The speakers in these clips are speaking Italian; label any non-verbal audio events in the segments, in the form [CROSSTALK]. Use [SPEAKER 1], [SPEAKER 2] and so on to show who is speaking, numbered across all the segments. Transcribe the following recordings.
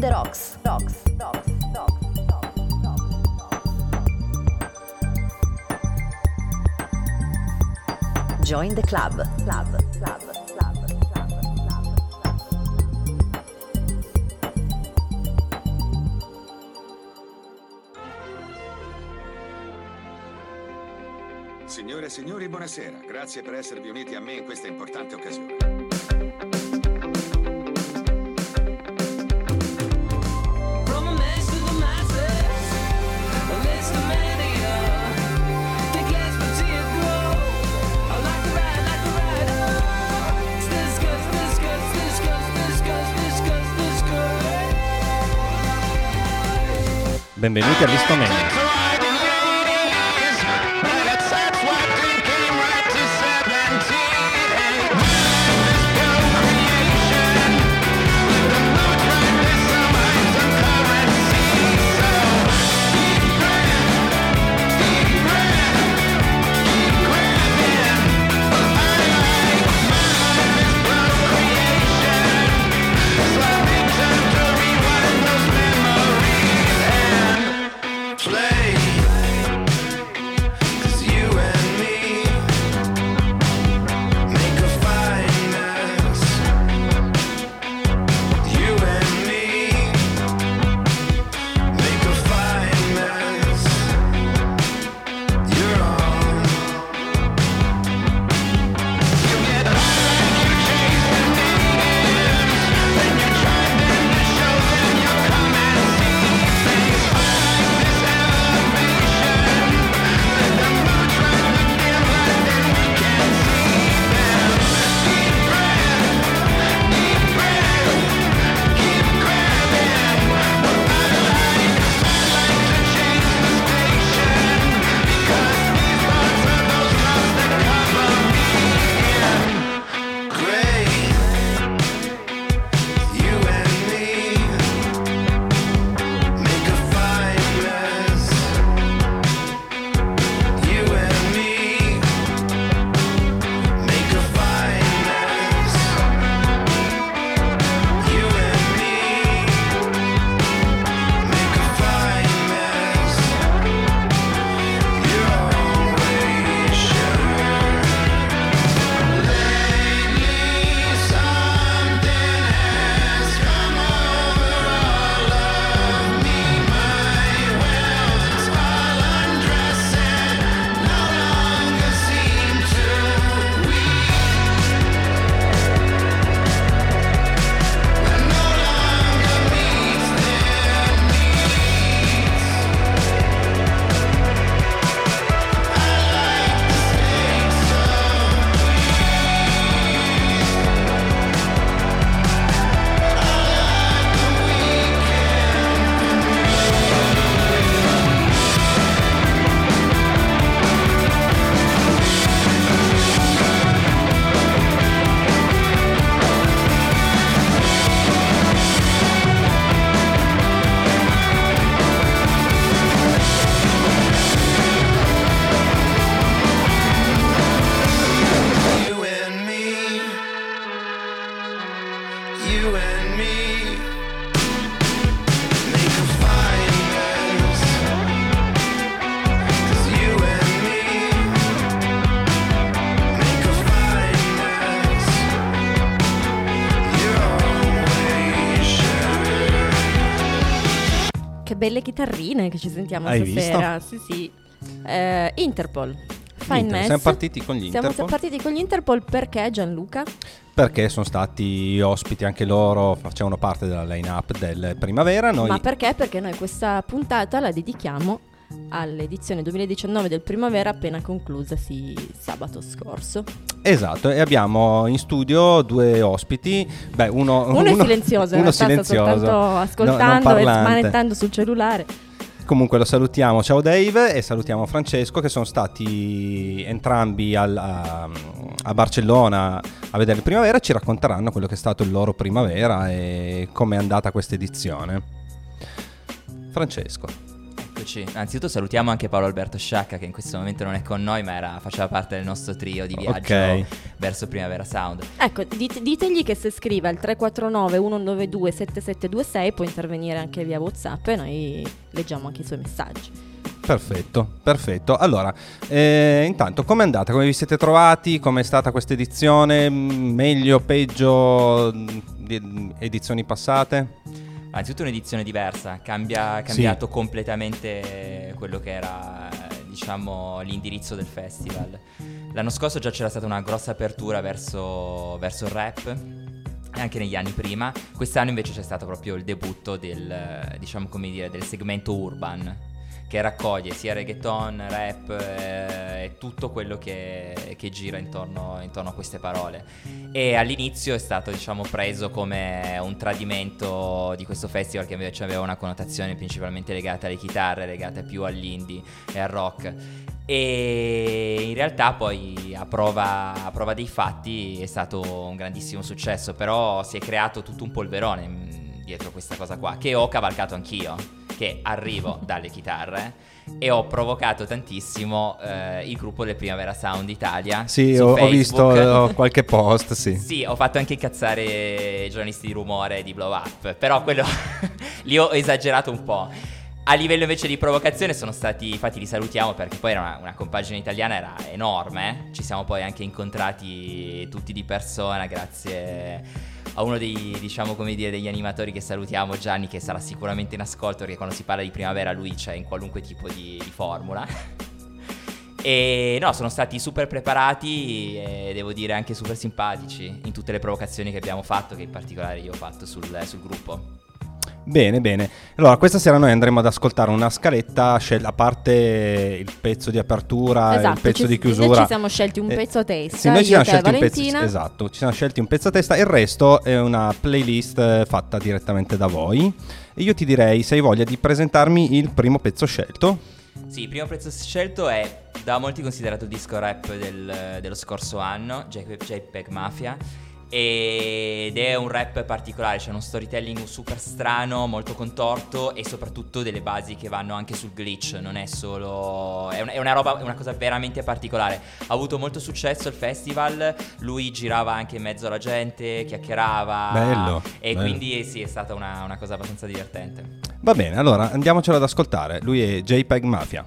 [SPEAKER 1] the rocks, rocks, rocks, rocks. Join the club, club, club, club, club.
[SPEAKER 2] Signore e signori, buonasera. Grazie per esservi uniti a me in questa importante occasione.
[SPEAKER 3] Benvenuti a
[SPEAKER 4] Che belle chitarrine che ci sentiamo
[SPEAKER 3] Hai
[SPEAKER 4] stasera. Sì, sì. Eh, Interpol. Fine Mess.
[SPEAKER 3] siamo partiti con gli
[SPEAKER 4] Siamo
[SPEAKER 3] Interpol.
[SPEAKER 4] partiti con gli Interpol perché Gianluca?
[SPEAKER 3] Perché sono stati ospiti anche loro, facevano parte della line-up del Primavera. Noi
[SPEAKER 4] Ma perché? Perché noi questa puntata la dedichiamo all'edizione 2019 del Primavera appena conclusasi sabato scorso.
[SPEAKER 3] Esatto, e abbiamo in studio due ospiti. Beh, uno,
[SPEAKER 4] Uno, è silenzioso,
[SPEAKER 3] uno
[SPEAKER 4] sta
[SPEAKER 3] silenzioso,
[SPEAKER 4] soltanto
[SPEAKER 3] no-
[SPEAKER 4] ascoltando e
[SPEAKER 3] parlante.
[SPEAKER 4] smanettando sul cellulare.
[SPEAKER 3] Comunque lo salutiamo, ciao Dave e salutiamo Francesco che sono stati entrambi al- a, a Barcellona a vedere il primavera e ci racconteranno quello che è stato il loro primavera e come è andata questa edizione. Francesco.
[SPEAKER 5] Eccoci. Anzitutto salutiamo anche Paolo Alberto Sciacca che in questo momento non è con noi ma era- faceva parte del nostro trio di viaggio
[SPEAKER 6] Ok.
[SPEAKER 5] verso Primavera Sound.
[SPEAKER 4] Ecco, dit- ditegli che se scrive al 349 192 7726 può intervenire anche via WhatsApp e noi leggiamo anche i suoi messaggi.
[SPEAKER 6] Perfetto, perfetto. Allora, eh, intanto com'è andata? Come vi siete trovati? Com'è stata questa edizione? Mm, Meglio, peggio mm, di edizioni passate?
[SPEAKER 5] Anzitutto un'edizione diversa, cambia, ha
[SPEAKER 6] Sì.
[SPEAKER 5] cambiato completamente quello che era diciamo l'indirizzo del festival. L'anno scorso già c'era stata una grossa apertura verso, verso il rap. e Anche negli anni prima, quest'anno invece c'è stato proprio il debutto del, diciamo come dire, del segmento urban, che raccoglie sia reggaeton, rap eh, e tutto quello che, che gira intorno, intorno a queste parole. E all'inizio è stato diciamo preso come un tradimento di questo festival che invece aveva una connotazione principalmente legata alle chitarre, legata più all'indie e al rock. E in realtà poi a prova, a prova dei fatti è stato un grandissimo successo, però si è creato tutto un polverone mh, dietro questa cosa qua, che ho cavalcato anch'io, che arrivo [LAUGHS] dalle chitarre e ho provocato tantissimo eh, il gruppo del Primavera Sound Italia.
[SPEAKER 6] Sì,
[SPEAKER 5] su
[SPEAKER 6] ho, ho visto eh, qualche post, [LAUGHS] sì.
[SPEAKER 5] Sì, ho fatto anche incazzare i giornalisti di rumore di Blow Up, però quello [LAUGHS] lì ho esagerato un po'. A livello invece di provocazione sono stati, infatti li salutiamo perché poi era una, una compagine italiana, era enorme, ci siamo poi anche incontrati tutti di persona grazie a uno dei, diciamo dire, degli animatori che salutiamo, Gianni, che sarà sicuramente in ascolto perché quando si parla di primavera lui c'è in qualunque tipo di, di formula. [LAUGHS] E no, sono stati super preparati e devo dire anche super simpatici in tutte le provocazioni che abbiamo fatto, che in particolare io ho fatto sul, sul gruppo.
[SPEAKER 6] Bene, bene. Allora, questa sera noi andremo ad ascoltare una scaletta, scel- a parte il pezzo di apertura,
[SPEAKER 4] esatto,
[SPEAKER 6] il pezzo
[SPEAKER 4] ci,
[SPEAKER 6] di chiusura.
[SPEAKER 4] Noi ci siamo scelti un
[SPEAKER 6] Eh,
[SPEAKER 4] pezzo a testa,
[SPEAKER 6] Sì, noi ci siamo scelti un pezzo, esatto, ci siamo scelti un pezzo a testa e il resto è una playlist eh, fatta direttamente da voi. E io ti direi, se hai voglia di presentarmi il primo pezzo scelto.
[SPEAKER 5] Sì, il primo pezzo scelto è da molti considerato disco rap del- dello scorso anno, JPEG Mafia. Ed è un rap particolare, c'è uno storytelling super strano, molto contorto e soprattutto delle basi che vanno anche sul glitch, non è solo... è una, è una roba, è una cosa veramente particolare. Ha avuto molto successo il festival, lui girava anche in mezzo alla gente, chiacchierava.
[SPEAKER 6] Bello,
[SPEAKER 5] E
[SPEAKER 6] bello.
[SPEAKER 5] quindi sì, è stata una, una cosa abbastanza divertente.
[SPEAKER 6] Va bene, allora andiamocelo ad ascoltare. Lui è JPEG Mafia.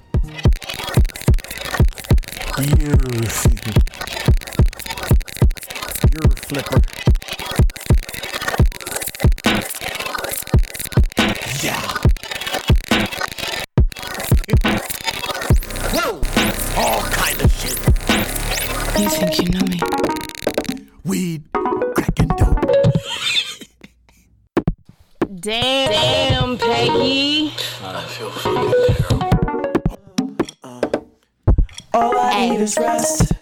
[SPEAKER 7] You're a flipper. Yeah. Whoa! All kind of shit.
[SPEAKER 8] You think you know me?
[SPEAKER 7] Weed, crack and dope.
[SPEAKER 8] Damn, Damn Peggy.
[SPEAKER 9] Uh, all I need is rest.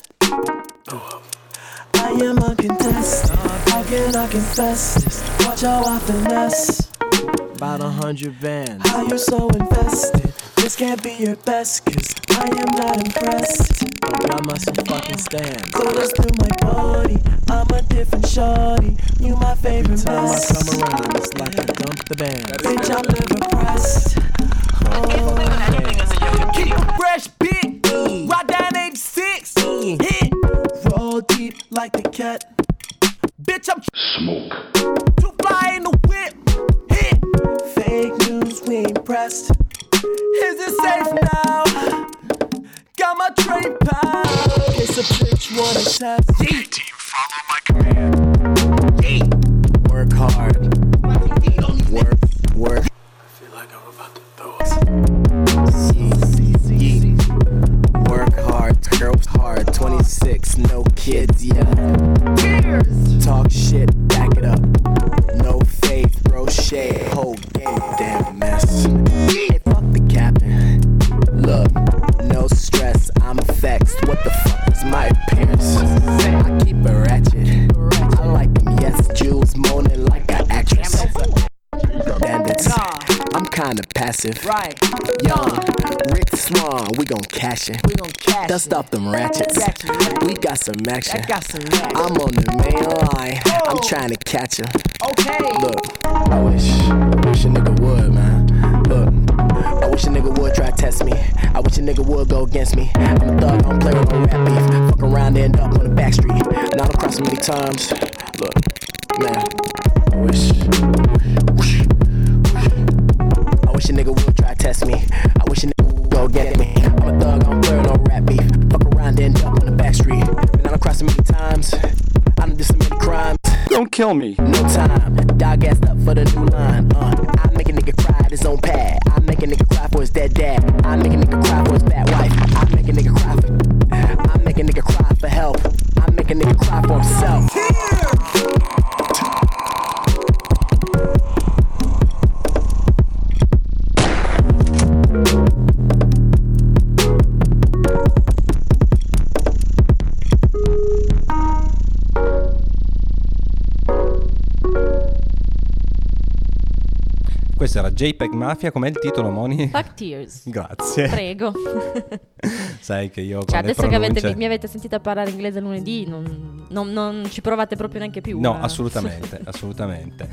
[SPEAKER 9] I am uncontested. How can I confess this? Watch how I finesse.
[SPEAKER 7] About a hundred bands.
[SPEAKER 9] How you're so invested. This can't be your best, cause I am not impressed.
[SPEAKER 7] Y'all must have fucking stand.
[SPEAKER 9] Close through my body. I'm a different shorty. You my favorite
[SPEAKER 7] Time I
[SPEAKER 9] mess.
[SPEAKER 7] come around, it's like I dump the band.
[SPEAKER 9] Bitch, I'm never pressed. Oh.
[SPEAKER 7] Keep a fresh beat. Smoke. Too fly in the whip. Hit.
[SPEAKER 9] Fake news, we ain't pressed.
[SPEAKER 7] Is it safe now? Got my trade pal.
[SPEAKER 9] It's a bitch wanna test.
[SPEAKER 7] Team, follow my command. Work hard. 26, no kids, yeah. Talk shit, back it up. No faith, bro, shade. Whole game, damn mess. Hey, fuck the captain. Look, no stress, I'm vexed. What the fuck is my appearance? I keep it ratchet. I like them, yes, Jules moaning like an actress. Bandits, I'm kinda passive.
[SPEAKER 9] Right,
[SPEAKER 7] Young, Rick Swan, we gon' cash it.
[SPEAKER 9] We gon' cash.
[SPEAKER 7] Dust off them ratchets. We got some action.
[SPEAKER 9] I got some rap.
[SPEAKER 7] I'm on the main line. I'm oh. trying to catch her.
[SPEAKER 9] Okay.
[SPEAKER 7] Look, I wish, I wish a nigga would, man. Look, I wish a nigga would try test me. I wish a nigga would go against me. I'm a thug, I don't play with no rap beef. Fuck around, and end up on the back street. Now I'm crossing many times. Look, man, I wish. I wish a nigga would try to test me.
[SPEAKER 10] Kill me.
[SPEAKER 7] No time. Dog ass up for the new line. Uh,
[SPEAKER 6] JPEG Mafia, com'è il titolo, Moni?
[SPEAKER 4] Fuck Tears. [LAUGHS]
[SPEAKER 6] Grazie.
[SPEAKER 4] Prego. [LAUGHS]
[SPEAKER 6] Sai che io
[SPEAKER 4] Cioè, adesso che avete-
[SPEAKER 6] pronunce-
[SPEAKER 4] mi avete sentito parlare inglese lunedì, non, non- non ci provate proprio neanche più.
[SPEAKER 6] No,
[SPEAKER 4] eh.
[SPEAKER 6] assolutamente, [LAUGHS] assolutamente.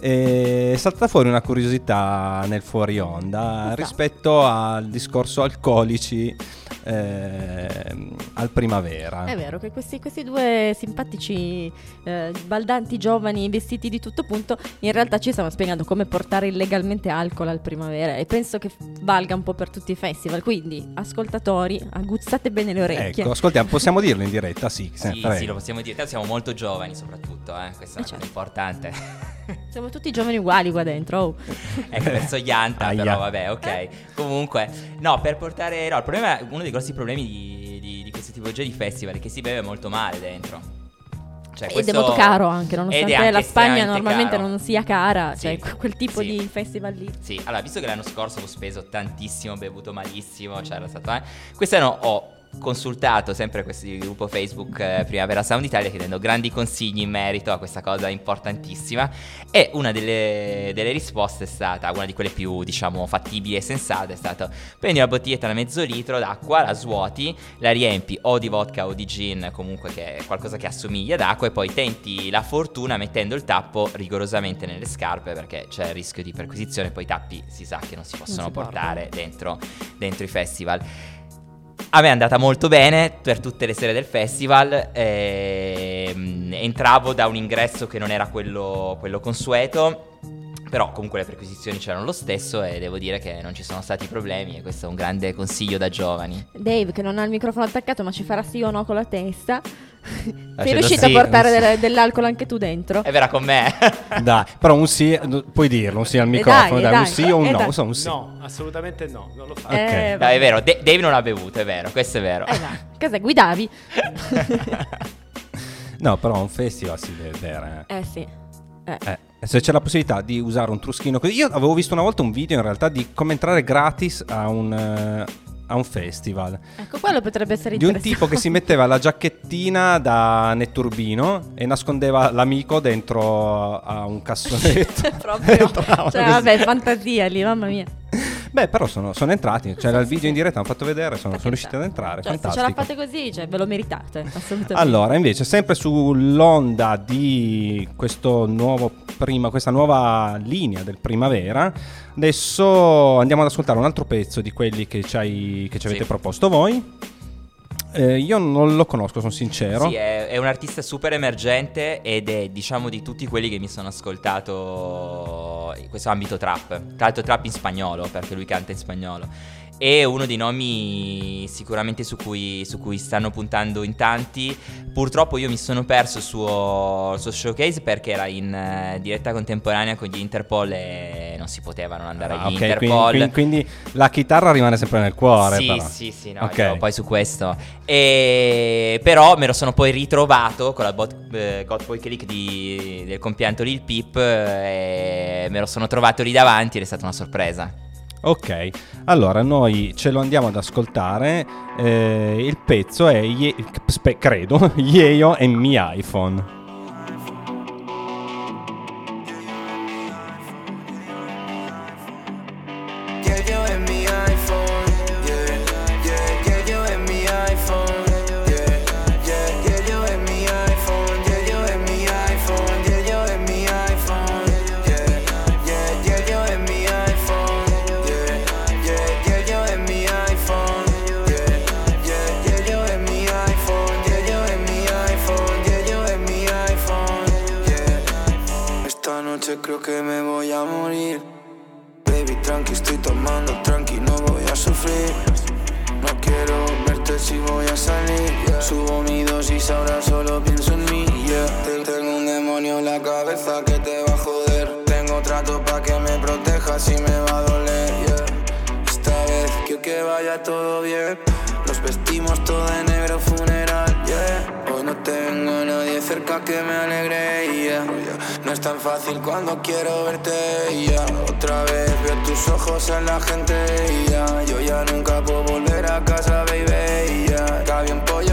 [SPEAKER 6] E è saltata fuori una curiosità nel fuori onda rispetto al discorso alcolici ehm, al primavera.
[SPEAKER 4] È vero che questi, questi due simpatici eh, baldanti giovani vestiti di tutto punto in realtà ci stanno spiegando come portare illegalmente alcol al primavera e penso che valga un po' per tutti i festival. Quindi, ascoltatori, aguzzate bene le orecchie.
[SPEAKER 6] Ecco, ascoltiamo, possiamo dirlo in diretta? Sì,
[SPEAKER 5] Sì, sì, lo possiamo dire. Siamo molto giovani soprattutto, eh. Questa è una
[SPEAKER 4] certo.
[SPEAKER 5] cosa importante.
[SPEAKER 4] Siamo tutti giovani uguali qua dentro. oh.
[SPEAKER 5] ecco, verso Yanta,
[SPEAKER 6] Aia.
[SPEAKER 5] però vabbè, ok. Comunque, no, per portare... No, il problema, uno dei grossi problemi di, di, di questa tipologia di festival è che si beve molto male dentro. Cioè,
[SPEAKER 4] Ed
[SPEAKER 5] questo-
[SPEAKER 4] è molto caro anche,
[SPEAKER 5] ed
[SPEAKER 4] nonostante
[SPEAKER 5] anche
[SPEAKER 4] la Spagna normalmente
[SPEAKER 5] caro.
[SPEAKER 4] non sia cara,
[SPEAKER 5] Sì,
[SPEAKER 4] cioè que- quel tipo
[SPEAKER 5] sì.
[SPEAKER 4] di festival lì.
[SPEAKER 5] Sì, allora, visto che l'anno scorso ho speso tantissimo, ho bevuto malissimo, c'era stato... eh, quest'anno ho consultato sempre questo gruppo Facebook eh, Primavera Sound Italia chiedendo grandi consigli in merito a questa cosa importantissima e una delle, delle risposte è stata, una di quelle più diciamo fattibili e sensate, è stata prendi una bottiglietta da mezzo litro d'acqua, la svuoti, la riempi o di vodka o di gin, comunque che è qualcosa che assomiglia d'acqua e poi tenti la fortuna mettendo il tappo rigorosamente nelle scarpe perché c'è il rischio di perquisizione, poi i tappi si sa che non si possono
[SPEAKER 4] si
[SPEAKER 5] portare dentro, dentro i festival. A me è andata molto bene per tutte le sere del festival. ehm, entravo da un ingresso che non era quello, quello consueto. Però comunque le perquisizioni c'erano lo stesso e devo dire che non ci sono stati problemi e questo è un grande consiglio da giovani.
[SPEAKER 4] Dave che non ha il microfono attaccato ma ci farà sì o no con la testa. [LAUGHS] Sei riuscito
[SPEAKER 6] da
[SPEAKER 4] a
[SPEAKER 6] sì,
[SPEAKER 4] portare
[SPEAKER 6] sì.
[SPEAKER 4] del- dell'alcol anche tu dentro?
[SPEAKER 5] È vera con me. [LAUGHS]
[SPEAKER 6] Dai, però un sì, puoi dirlo, un sì al
[SPEAKER 4] Eh
[SPEAKER 6] microfono,
[SPEAKER 4] dai,
[SPEAKER 6] dai,
[SPEAKER 4] eh
[SPEAKER 6] un
[SPEAKER 4] dai,
[SPEAKER 6] sì o un
[SPEAKER 4] eh
[SPEAKER 6] no,
[SPEAKER 4] dai.
[SPEAKER 6] so, un sì.
[SPEAKER 10] No, assolutamente no, non lo fa.
[SPEAKER 6] Ok.
[SPEAKER 4] Eh, vabbè.
[SPEAKER 5] è vero, Da- Dave non ha bevuto, è vero, questo è vero.
[SPEAKER 4] Eh, dai. Cos'è, guidavi? [LAUGHS]
[SPEAKER 6] No, però un festival si deve bere.
[SPEAKER 4] eh sì. Eh.
[SPEAKER 6] Eh, se c'è la possibilità di usare un truschino così. Io avevo visto una volta un video in realtà di come entrare gratis a un, eh, a un festival.
[SPEAKER 4] Ecco, quello potrebbe essere
[SPEAKER 6] Di un tipo che si metteva la giacchettina da netturbino e nascondeva l'amico dentro a un cassonetto. [LAUGHS]
[SPEAKER 4] Proprio. [LAUGHS] Cioè, vabbè, fantasia lì, mamma mia.
[SPEAKER 6] Beh, però sono, sono entrati. C'era il video in diretta, hanno fatto vedere, sono, sono riusciti ad entrare.
[SPEAKER 4] Cioè, se ce la fate così, cioè, ve lo meritate, assolutamente.
[SPEAKER 6] Allora, invece, sempre sull'onda di questo nuovo prima, questa nuova linea del primavera, adesso andiamo ad ascoltare un altro pezzo di quelli che che ci avete
[SPEAKER 5] Sì.
[SPEAKER 6] proposto voi. Eh, io non lo conosco, sono sincero.
[SPEAKER 5] Sì, è, è un artista super emergente ed è, diciamo, di tutti quelli che mi sono ascoltato in questo ambito trap. Tra l'altro trap in spagnolo, perché lui canta in spagnolo. È uno dei nomi sicuramente su cui, su cui stanno puntando in tanti. Purtroppo io mi sono perso il suo, il suo showcase perché era in eh, diretta contemporanea con gli Interpol e non si poteva non andare
[SPEAKER 6] Ah,
[SPEAKER 5] agli
[SPEAKER 6] ok,
[SPEAKER 5] Interpol.
[SPEAKER 6] quindi, quindi- la chitarra rimane sempre nel cuore.
[SPEAKER 5] Sì,
[SPEAKER 6] però.
[SPEAKER 5] sì, sì, no,
[SPEAKER 6] Ok.
[SPEAKER 5] io poi su questo. E... Però me lo sono poi ritrovato con la bot, eh, God Boy Click di- del compianto Lil Peep e me lo sono trovato lì davanti ed è stata una sorpresa.
[SPEAKER 6] Ok, allora noi ce lo andiamo ad ascoltare. eh, il pezzo è, Ye- credo, [LAUGHS] Yeyo e mi iPhone.
[SPEAKER 11] noche creo que me voy a morir. Baby, tranqui, estoy tomando tranqui, no voy a sufrir. No quiero verte si voy a salir. Yeah. Subo mi dosis, ahora solo pienso en mí. Yeah. Tengo un demonio en la cabeza que te va a joder. Tengo trato pa' que me proteja si me va a doler. Yeah. Esta vez quiero que vaya todo bien. Nos vestimos todo de negro funeral. Hoy no tengo a nadie cerca que me alegre. No es tan fácil cuando quiero verte ya. Otra vez veo tus ojos en la gente y ya. Yo ya nunca puedo volver a casa, baby, ya. Cabe un pollo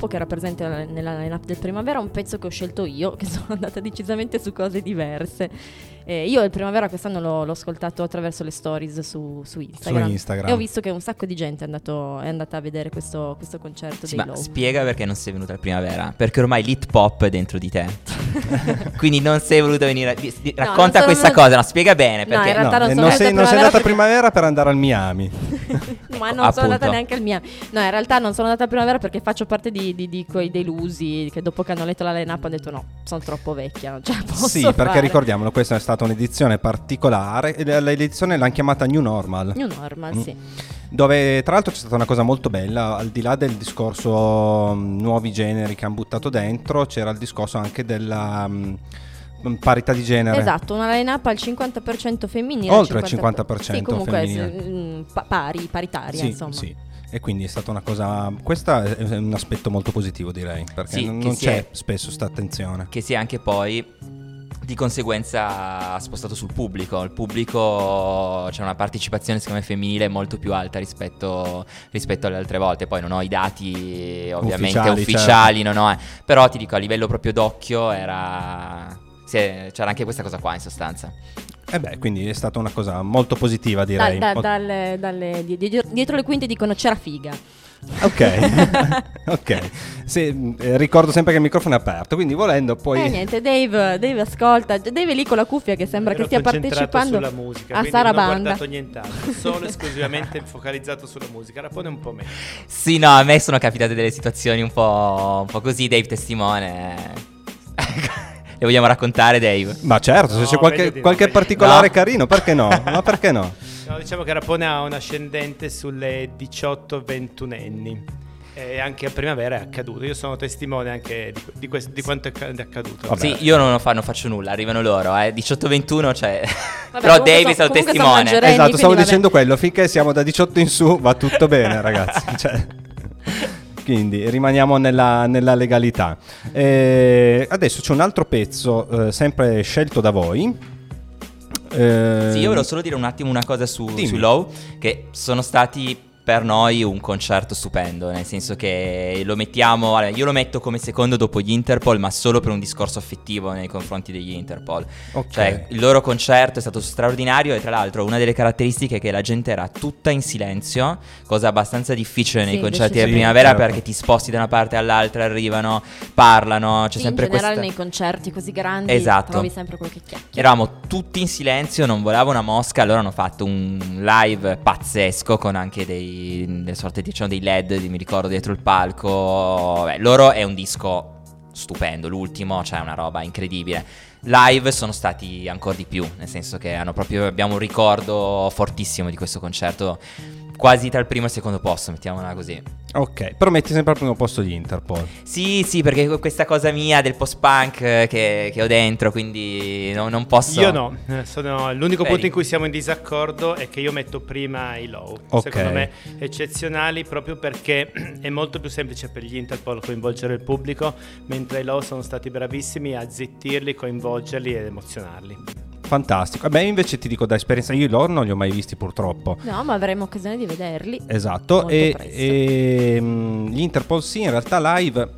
[SPEAKER 4] gruppo che era presente nella- line-up del Primavera, un pezzo che ho scelto io, [LAUGHS] che sono andata decisamente su cose diverse. Eh, io il Primavera quest'anno l'ho, l'ho ascoltato attraverso le stories su, su Instagram,
[SPEAKER 6] Su Instagram.
[SPEAKER 4] e ho visto che un sacco di gente è, andato, è andata a vedere questo, questo concerto
[SPEAKER 5] Sì,
[SPEAKER 4] dei
[SPEAKER 5] ma
[SPEAKER 4] Low.
[SPEAKER 5] spiega perché non sei venuta al primavera. Perché ormai l'hit pop è dentro di te. [LAUGHS] Quindi non sei voluta venire. a- di- di-
[SPEAKER 4] No,
[SPEAKER 5] racconta
[SPEAKER 4] non sono
[SPEAKER 5] questa
[SPEAKER 4] venuta-
[SPEAKER 5] cosa, no, spiega bene.
[SPEAKER 4] No,
[SPEAKER 5] Perché
[SPEAKER 4] in realtà
[SPEAKER 6] No,
[SPEAKER 4] non
[SPEAKER 6] eh,
[SPEAKER 4] sono
[SPEAKER 6] non sei,
[SPEAKER 4] andata
[SPEAKER 6] non sei
[SPEAKER 4] a
[SPEAKER 6] andata a
[SPEAKER 4] primavera
[SPEAKER 6] per andare al Miami. [LAUGHS]
[SPEAKER 4] Ma non sono andata neanche al mio. No, in realtà non sono andata al primavera perché faccio parte di, di- di quei delusi che dopo che hanno letto la line-up hanno detto no, sono troppo vecchia, non ce la posso
[SPEAKER 6] sì, perché
[SPEAKER 4] fare.
[SPEAKER 6] ricordiamolo, questa è stata un'edizione particolare. L'edizione l'hanno chiamata New Normal.
[SPEAKER 4] New normal,
[SPEAKER 6] Mm.
[SPEAKER 4] sì.
[SPEAKER 6] Dove tra l'altro c'è stata una cosa molto bella, al di là del discorso mm, nuovi generi che hanno buttato dentro, c'era il discorso anche della mm, parità di genere.
[SPEAKER 4] Esatto, una line-up al 50% femminile.
[SPEAKER 6] Oltre
[SPEAKER 4] al
[SPEAKER 6] al 50%
[SPEAKER 4] Sì, comunque
[SPEAKER 6] femminile.
[SPEAKER 4] s- mm, pa- pari, paritaria,
[SPEAKER 6] Sì,
[SPEAKER 4] insomma.
[SPEAKER 6] sì. E quindi è stata una cosa. Questo è un aspetto molto positivo, direi. Perché
[SPEAKER 5] Sì,
[SPEAKER 6] non
[SPEAKER 5] che
[SPEAKER 6] non c'è
[SPEAKER 5] è-
[SPEAKER 6] spesso sta attenzione.
[SPEAKER 5] che si è anche poi di conseguenza spostato sul pubblico. Il pubblico c'è una partecipazione secondo me femminile molto più alta rispetto, rispetto alle altre volte. Poi non ho i dati ovviamente
[SPEAKER 6] Ufficiali,
[SPEAKER 5] ufficiali, non ho, eh. però ti dico a livello proprio d'occhio era... sì, c'era anche questa cosa qua in sostanza.
[SPEAKER 6] E beh, quindi è stata una cosa molto positiva,
[SPEAKER 4] Da-
[SPEAKER 6] direi.
[SPEAKER 4] da-
[SPEAKER 6] Mo-
[SPEAKER 4] dalle- dalle- di- di- dietro le quinte dicono c'era figa.
[SPEAKER 6] Ok, [LAUGHS] ok. Sì, eh, ricordo sempre che il microfono è aperto, quindi volendo poi...
[SPEAKER 4] Eh niente, Dave, Dave ascolta, Dave è lì con la cuffia che sembra che
[SPEAKER 10] Ero
[SPEAKER 4] stia
[SPEAKER 10] concentrato
[SPEAKER 4] partecipando
[SPEAKER 10] sulla musica,
[SPEAKER 4] a
[SPEAKER 10] quindi
[SPEAKER 4] Sarabanda.
[SPEAKER 10] Non ho guardato nient'altro, solo [LAUGHS] esclusivamente focalizzato sulla musica. Rapone un po' meno.
[SPEAKER 5] Sì, no, a me sono capitate delle situazioni un po', un po' così, Dave testimone. Le vogliamo raccontare, Dave?
[SPEAKER 6] Ma certo, se
[SPEAKER 10] No,
[SPEAKER 6] c'è
[SPEAKER 10] meglio
[SPEAKER 6] qualche,
[SPEAKER 10] di
[SPEAKER 6] qualche particolare
[SPEAKER 5] No.
[SPEAKER 6] carino, perché no? Ma perché no? [LAUGHS]
[SPEAKER 10] No, diciamo che Rapone ha un ascendente sulle 18-21 anni. E anche a primavera è accaduto. Io sono testimone anche di, di quest- di quanto è acca- è accaduto.
[SPEAKER 6] Vabbè.
[SPEAKER 5] Sì, io non, fa- non faccio nulla, arrivano loro, eh. 18-21, cioè... [LAUGHS]
[SPEAKER 4] Vabbè,
[SPEAKER 5] Però
[SPEAKER 4] so-
[SPEAKER 5] è
[SPEAKER 4] sono
[SPEAKER 5] testimone.
[SPEAKER 6] esatto, stavo
[SPEAKER 4] vabbè.
[SPEAKER 6] dicendo quello, finché siamo da 18 in su va tutto bene ragazzi. Cioè, [LAUGHS] quindi rimaniamo nella, nella legalità. Eh, adesso c'è un altro pezzo, eh, sempre scelto da voi. Eh,
[SPEAKER 5] Sì, io volevo solo dire un attimo una cosa su,
[SPEAKER 6] Dimmi.
[SPEAKER 5] su Low, che sono stati per noi un concerto stupendo, nel senso che lo mettiamo, allora, io lo metto come secondo dopo gli Interpol, ma solo per un discorso affettivo nei confronti degli Interpol.
[SPEAKER 6] Ok.
[SPEAKER 5] Cioè, il loro concerto è stato straordinario e tra l'altro una delle caratteristiche è che la gente era tutta in silenzio, cosa abbastanza difficile nei
[SPEAKER 4] Sì,
[SPEAKER 5] concerti di primavera
[SPEAKER 6] certo.
[SPEAKER 5] perché ti sposti da una parte all'altra, arrivano, parlano, c'è
[SPEAKER 4] Sì,
[SPEAKER 5] sempre
[SPEAKER 4] in generale
[SPEAKER 5] questa...
[SPEAKER 4] nei concerti così grandi
[SPEAKER 5] Esatto.
[SPEAKER 4] trovi sempre quel che chiacchiera.
[SPEAKER 5] Eravamo tutti in silenzio, non volava una mosca, allora hanno fatto un live pazzesco con anche dei, delle sorte diciamo, dei LED, mi ricordo, dietro il palco. Beh, loro è un disco stupendo, l'ultimo, cioè una roba incredibile. Live sono stati ancora di più, nel senso che proprio, abbiamo un ricordo fortissimo di questo concerto, quasi tra il primo e il secondo posto, mettiamola così.
[SPEAKER 6] Ok, però metti sempre al primo posto gli Interpol.
[SPEAKER 5] Sì, sì, perché questa cosa mia del post-punk eh, che, che ho dentro, quindi no- non posso...
[SPEAKER 10] Io no, eh, sono- l'unico
[SPEAKER 5] Vedi.
[SPEAKER 10] punto in cui siamo in disaccordo è che io metto prima i low.
[SPEAKER 6] Ok.
[SPEAKER 10] Secondo me eccezionali proprio perché [CLEARS THROAT] è molto più semplice per gli Interpol coinvolgere il pubblico, mentre i low sono stati bravissimi a zittirli, coinvolgerli ed emozionarli.
[SPEAKER 6] Fantastico. Beh, invece ti dico da esperienza, io loro non li ho mai visti purtroppo.
[SPEAKER 4] No, ma avremo occasione di vederli.
[SPEAKER 6] Esatto, e, e, mm, gli Interpol sì, in realtà live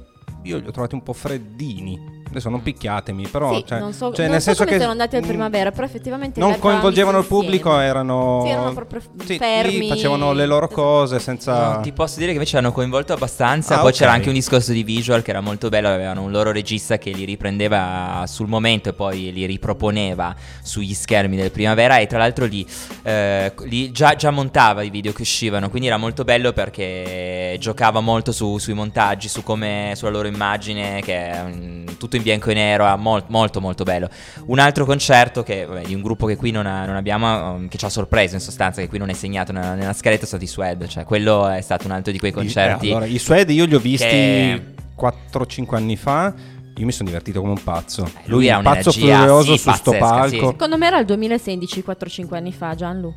[SPEAKER 6] io li ho trovati un po' freddini. Adesso non picchiatemi, però
[SPEAKER 4] Sì,
[SPEAKER 6] cioè,
[SPEAKER 4] non so,
[SPEAKER 6] cioè,
[SPEAKER 4] non
[SPEAKER 6] nel
[SPEAKER 4] so
[SPEAKER 6] senso
[SPEAKER 4] come
[SPEAKER 6] che
[SPEAKER 4] siano andati al
[SPEAKER 6] mm,
[SPEAKER 4] primavera, però effettivamente
[SPEAKER 6] non coinvolgevano il pubblico,
[SPEAKER 4] insieme.
[SPEAKER 6] erano,
[SPEAKER 4] Sì, erano proprio
[SPEAKER 6] sì,
[SPEAKER 4] fermi.
[SPEAKER 6] lì facevano le loro
[SPEAKER 4] Esatto.
[SPEAKER 6] cose senza
[SPEAKER 5] No, ti posso dire che invece hanno coinvolto abbastanza.
[SPEAKER 6] Ah,
[SPEAKER 5] Poi
[SPEAKER 6] ok.
[SPEAKER 5] c'era anche un discorso di visual che era molto bello. Avevano un loro regista che li riprendeva sul momento e poi li riproponeva sugli schermi del primavera. E tra l'altro li, eh, li già, già montava i video che uscivano. Quindi era molto bello perché giocava molto su- sui montaggi, su come, sulla loro immagine, che è mm, tutto in bianco e nero. Era mol- molto, molto bello. Un altro concerto che, vabbè, di un gruppo che qui non, ha- non abbiamo, um, che ci ha sorpreso in sostanza, che qui non è segnato nella, nella scaletta, sono stati i Swed. Cioè, quello è stato un altro di quei concerti.
[SPEAKER 6] Eh, allora, i Suedi io li ho visti
[SPEAKER 5] che-
[SPEAKER 6] 4-5 anni fa. Io mi sono divertito come un pazzo.
[SPEAKER 5] lui ha
[SPEAKER 6] un pazzo furioso
[SPEAKER 5] sì,
[SPEAKER 6] su sto
[SPEAKER 5] pazzesca,
[SPEAKER 6] palco.
[SPEAKER 4] Secondo me era il 2016, 4-5 anni fa, Gianlu.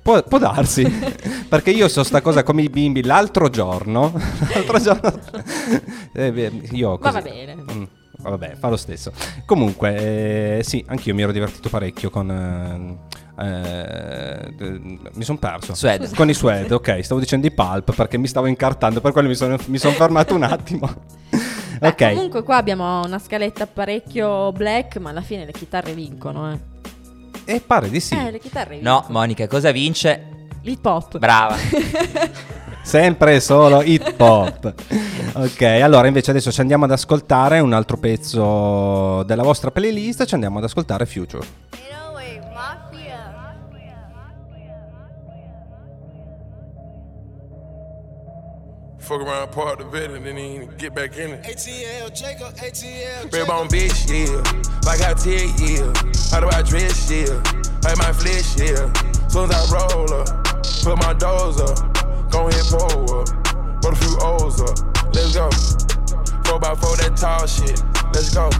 [SPEAKER 6] Può, può darsi, [LAUGHS] perché io so sta cosa come i bimbi l'altro giorno. [LAUGHS] l'altro giorno. [LAUGHS] eh, beh, io
[SPEAKER 4] Ma
[SPEAKER 6] così.
[SPEAKER 4] va bene.
[SPEAKER 6] Mm, vabbè, fa lo stesso. Comunque, eh, sì, anch'io mi ero divertito parecchio con, eh, Eh, d- mi sono perso.
[SPEAKER 5] Suede.
[SPEAKER 6] Con i Suede, ok. Stavo dicendo i Pulp perché mi stavo incartando, per quello mi sono, mi sono fermato un attimo. [LAUGHS]
[SPEAKER 4] Beh,
[SPEAKER 6] ok.
[SPEAKER 4] Comunque qua abbiamo una scaletta parecchio black, ma alla fine le chitarre vincono, eh.
[SPEAKER 6] E pare di sì.
[SPEAKER 4] Eh, le chitarre vincono.
[SPEAKER 5] No, Monica, cosa vince?
[SPEAKER 4] L'hip hop.
[SPEAKER 5] Brava. [LAUGHS]
[SPEAKER 6] Sempre e solo hip hop. ok, allora invece adesso ci andiamo ad ascoltare un altro pezzo della vostra playlist. Ci andiamo ad ascoltare Future.
[SPEAKER 12] Fuck around, park the vet, and then even get back in it. ATL, Jacob, ATL. Red bone bitch, yeah. Like I tell, yeah. How do I dress, yeah. Like my flesh, yeah. Soon as I roll up, put my doors up. Go ahead, pull up. Put a few O's up. Let's go. Four by four, that tall shit. Let's go.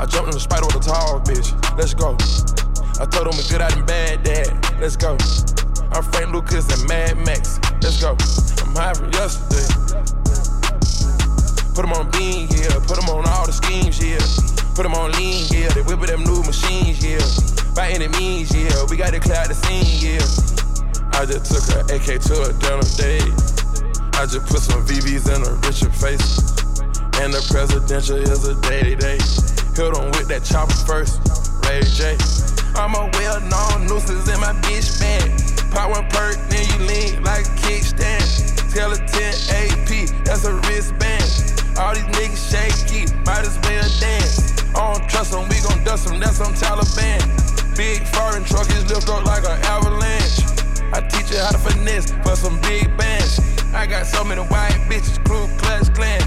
[SPEAKER 12] I jumped in the spider with a tall bitch. Let's go. I told him we good out bad dad. Let's go. I'm Frank Lucas and Mad Max. Let's go. I'm high from yesterday. Put them on bean, yeah. Put them on all the schemes, yeah. Put them on lean, yeah. They whip whipping them new machines, yeah. By any means, yeah. We got to clear out the scene, yeah. I just took her AK to a dinner date. I just put some VVs in her Richard face. And the presidential is a day day. Hit on with that chopper first, Ray J. I'm a well known nuisance in my bitch band. Pop perk, then you lean like a kickstand. Tell a 10 AP, that's a wristband. All these niggas shaky, might as well dance. I don't trust them, we gon' dust them, that's some Taliban. Big foreign truck is lift up like an avalanche. I teach you how to finesse for some big bands. I got so many white bitches, crew, clutch, clan.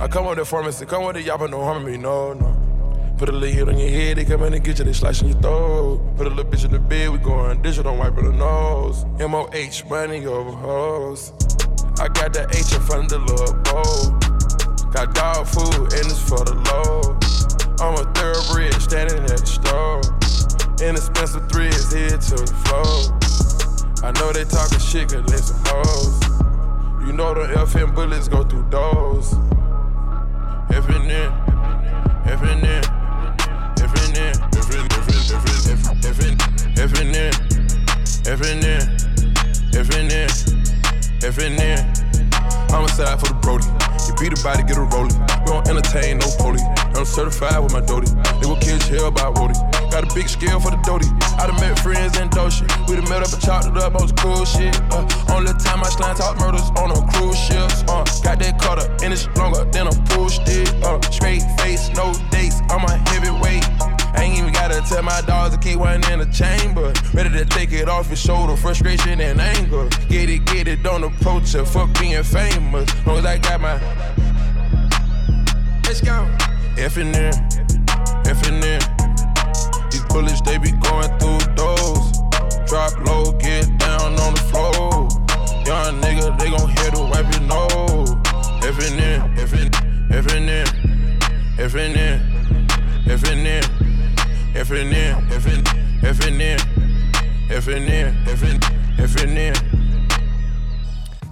[SPEAKER 12] I come with the pharmacy, come with the y'all, but no harm me, no, no. Put a little hit on your head, they come in and get you, they slice in your throat. Put a little bitch in the bed, we going digital, don't wipe her the nose. M-O-H, money over hoes. I got the H in front of the little bowl. Got dog food, and it's for the low. I'm a thoroughbred, standing at the store. Inexpensive threads, head to the floor. I know they talking shit, cause they some hoes. You know the FN bullets go through doors. FNN, FNN, FNN, FNN, FNN, FNN, FNN, FNN. Homicide for the Brody. You beat a body, get a rolling. We don't entertain no police. I'm certified with my Doty. They will kill hell about Wody. Got a big scale for the Doty. I done met friends in Doshi. We done met up and chopped it up on some cool shit. Uh, only time I slime talk murders on them cruise ships. Uh, got that cutter and it's longer than a push stick. Uh, straight face, no dates. I'm a heavyweight. I ain't even gotta tell my dogs to keep one in the chamber. Ready to take it off his shoulder, frustration and anger. Get it, get it, don't approach her. Fuck being famous. Long as I got my. Let's go. F and N, F. These bullets, they be going through doors. Drop low, get down on the floor. Young nigga, they gon' hit to wipe your nose. F and N, F and F and N, F and N, F and N, F and N, F and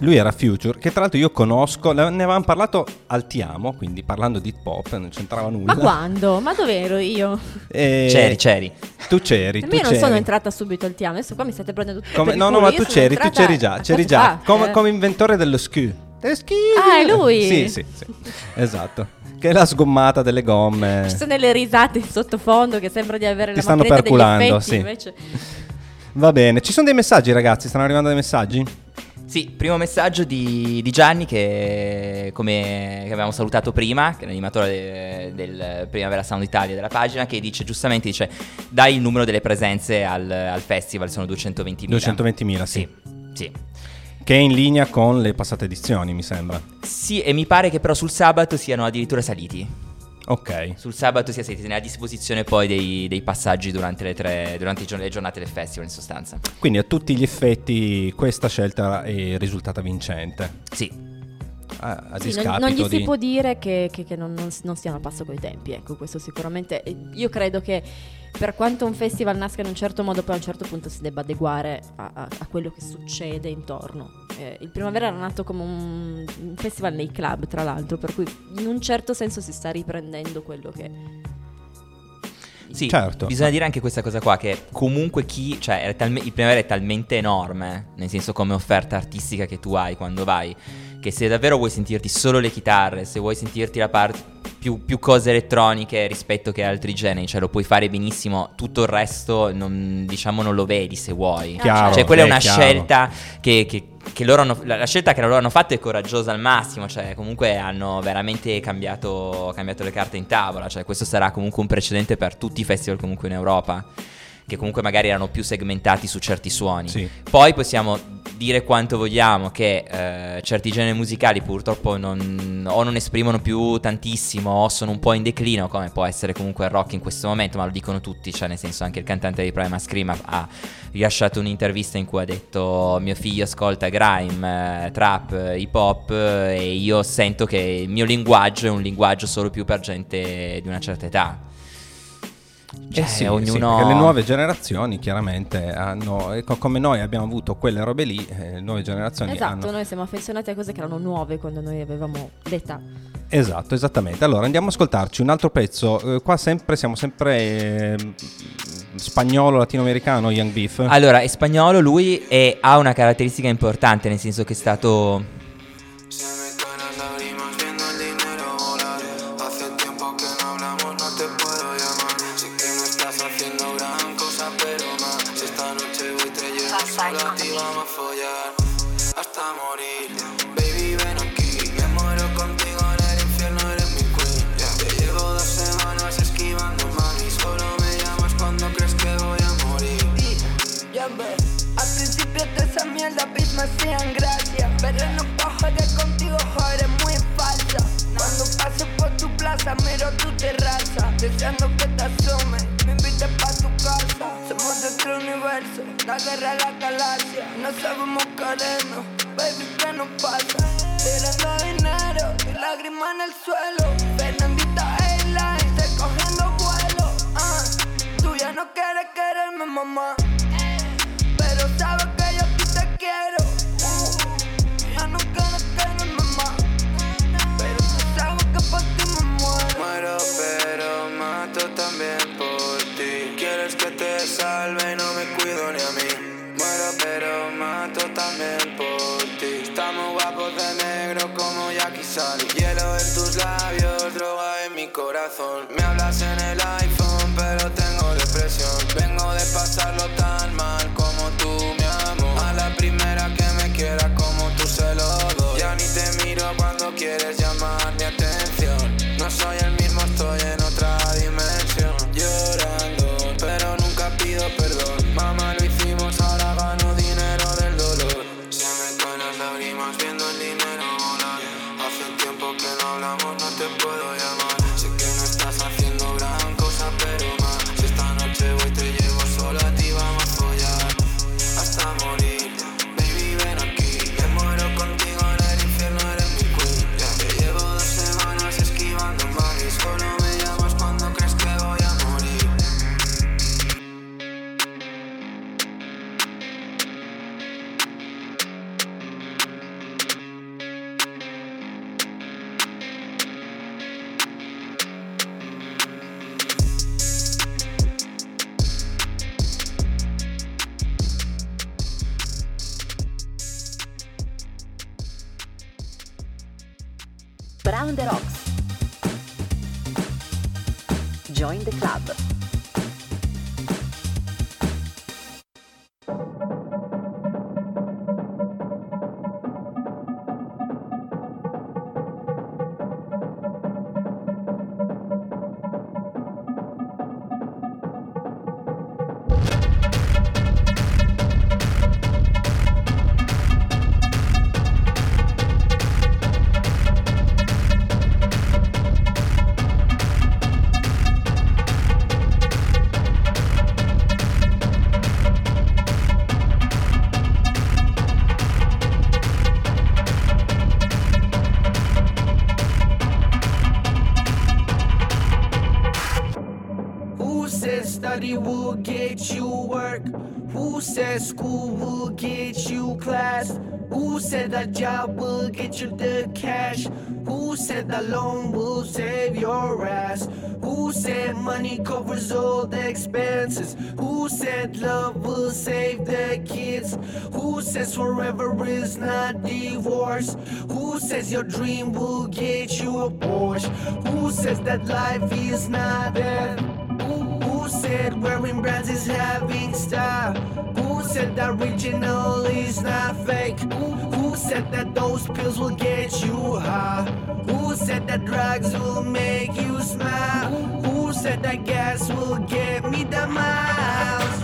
[SPEAKER 6] Lui era Future, che tra l'altro io conosco, ne avevamo parlato al Ti Amo, quindi parlando di hip hop, non c'entrava nulla.
[SPEAKER 4] Ma quando? Ma dove ero io?
[SPEAKER 6] E-
[SPEAKER 5] C'eri, c'eri.
[SPEAKER 6] Tu c'eri, tu
[SPEAKER 4] Ma io non
[SPEAKER 6] c'eri.
[SPEAKER 4] sono entrata subito al tiamo, adesso qua mi state prendendo tutto
[SPEAKER 6] Come- no, no, ma tu c'eri, tu c'eri già, c'eri già, come, come inventore dello SKU.
[SPEAKER 4] Ah, è lui?
[SPEAKER 6] Sì, sì, sì, esatto. Che è la sgommata delle gomme.
[SPEAKER 4] Ci sono delle risate in sottofondo che sembra di avere
[SPEAKER 6] Ti
[SPEAKER 4] la
[SPEAKER 6] stanno
[SPEAKER 4] macchinetta degli
[SPEAKER 6] perculando,
[SPEAKER 4] effetti,
[SPEAKER 6] sì.
[SPEAKER 4] invece...
[SPEAKER 6] Va bene, ci sono dei messaggi ragazzi, stanno arrivando dei messaggi?
[SPEAKER 5] Sì, primo messaggio di, di Gianni che, come che avevamo salutato prima, che è l'animatore de- del Primavera Sound Italia della pagina, che dice giustamente, dice, dai il numero delle presenze al, al festival, sono 220.000.
[SPEAKER 6] 220.000, sì.
[SPEAKER 5] Sì.
[SPEAKER 6] Che è in linea con le passate edizioni, mi sembra.
[SPEAKER 5] Sì, e mi pare che però sul sabato siano addirittura saliti.
[SPEAKER 6] Ok.
[SPEAKER 5] Sul sabato sia ne ha a disposizione poi dei, dei passaggi durante, le, tre, durante i giorni- le giornate del festival in sostanza.
[SPEAKER 6] Quindi a tutti gli effetti questa scelta è risultata vincente.
[SPEAKER 5] Sì.
[SPEAKER 6] A, a
[SPEAKER 4] Sì, non,
[SPEAKER 6] discapito
[SPEAKER 4] non gli si
[SPEAKER 6] di...
[SPEAKER 4] può dire che, che- che non, non, non stiano a passo coi tempi, ecco, questo sicuramente. e Io credo che per quanto un festival nasca in un certo modo, poi a un certo punto si debba adeguare a, a- a quello che succede intorno. Eh, il Primavera era nato come un, un festival nei club, tra l'altro, per cui in un certo senso si sta riprendendo quello che...
[SPEAKER 5] Sì,
[SPEAKER 6] Certo.
[SPEAKER 5] bisogna dire anche questa cosa qua, che comunque chi, cioè talme- il primavera è talmente enorme, nel senso come offerta artistica che tu hai quando vai, che se davvero vuoi sentirti solo le chitarre, se vuoi sentirti la parte più, più cose elettroniche rispetto che altri generi, cioè lo puoi fare benissimo, tutto il resto non, diciamo non lo vedi se vuoi.
[SPEAKER 6] Chiaro,
[SPEAKER 5] cioè quella è
[SPEAKER 6] è
[SPEAKER 5] una
[SPEAKER 6] chiaro.
[SPEAKER 5] scelta che, che- che loro hanno, la, la scelta che loro hanno fatto è coraggiosa al massimo, cioè comunque hanno veramente cambiato, cambiato le carte in tavola, cioè questo sarà comunque un precedente per tutti i festival comunque in Europa, che comunque magari erano più segmentati su certi suoni.
[SPEAKER 6] Sì.
[SPEAKER 5] Poi possiamo dire quanto vogliamo che eh, certi generi musicali purtroppo non, o non esprimono più tantissimo o sono un po' in declino, come può essere comunque il rock in questo momento, ma lo dicono tutti, cioè nel senso anche il cantante di Prima Scream ha- ha rilasciato un'intervista in cui ha detto mio figlio ascolta grime, eh, trap, eh, hip hop eh, e io sento che il mio linguaggio è un linguaggio solo più per gente di una certa età. Cioè,
[SPEAKER 6] Eh sì,
[SPEAKER 5] ognuno...
[SPEAKER 6] sì, perché le nuove generazioni chiaramente hanno, e co- come noi abbiamo avuto quelle robe lì, eh, le nuove generazioni
[SPEAKER 4] Esatto,
[SPEAKER 6] hanno...
[SPEAKER 4] noi siamo affezionati a cose che erano nuove quando noi avevamo l'età.
[SPEAKER 6] Esatto, esattamente. Allora andiamo a ascoltarci un altro pezzo. Eh, qua sempre siamo sempre eh, spagnolo, latinoamericano, Young Beef.
[SPEAKER 5] Allora, è spagnolo lui e ha una caratteristica importante, nel senso che è stato...
[SPEAKER 13] por tu terraza Deseando que te asomes, me invites pa' tu casa. Somos de otro universo, la guerra la galaxia. No sabemos querernos, baby, ¿qué nos pasa? Tirando dinero y lágrimas en el suelo. Fernandita Airlines, recogiendo vuelo. Ah. Tú ya no quieres quererme, mamá muero.
[SPEAKER 11] Pero mato también por ti. Quieres que te salve y no me cuido ni a mí. Muero, pero mato también por ti. Estamos guapos de negro como Jackie Sally. Hielo en tus labios, droga en mi corazón. Me hablas en el
[SPEAKER 14] said that job will get you the cash? Who said that loan will save your ass? Who said money covers all the expenses? Who said love will save the kids? Who says forever is not divorce? Who says your dream will get you a Porsche? Who says that life is not death? Who, said wearing brands is having style? Who said that original is not fake? Who, who said that those pills will get you high? Who said that drugs will make you smile? Who said that gas will get me the miles?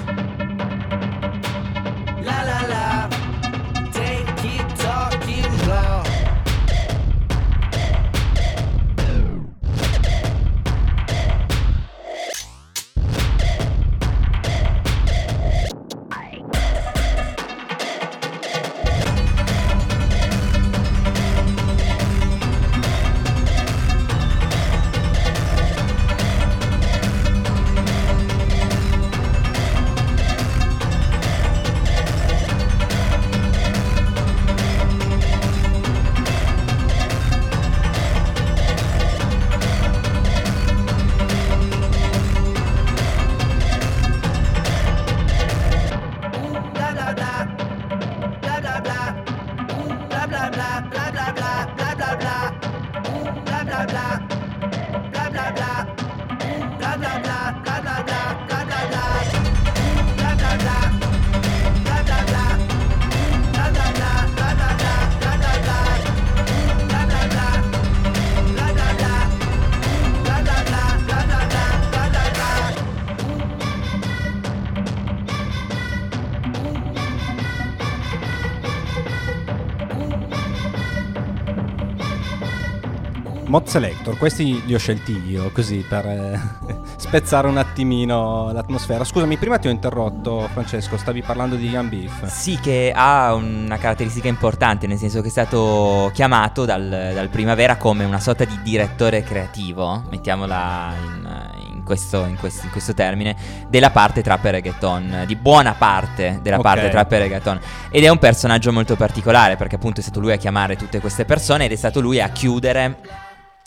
[SPEAKER 6] Selector, questi li ho scelti io così per eh, [LAUGHS] spezzare un attimino l'atmosfera. Scusami, prima ti ho interrotto, Francesco, stavi parlando di Young Beef.
[SPEAKER 5] Sì, che ha una caratteristica importante, nel senso che è stato chiamato dal, dal Primavera come una sorta di direttore creativo, mettiamola in, in questo, in questo- in questo termine, della parte trap e reggaeton, di buona parte della
[SPEAKER 6] Ok.
[SPEAKER 5] parte trap e reggaeton. Ed è un personaggio molto particolare, perché appunto è stato lui a chiamare tutte queste persone ed è stato lui a chiudere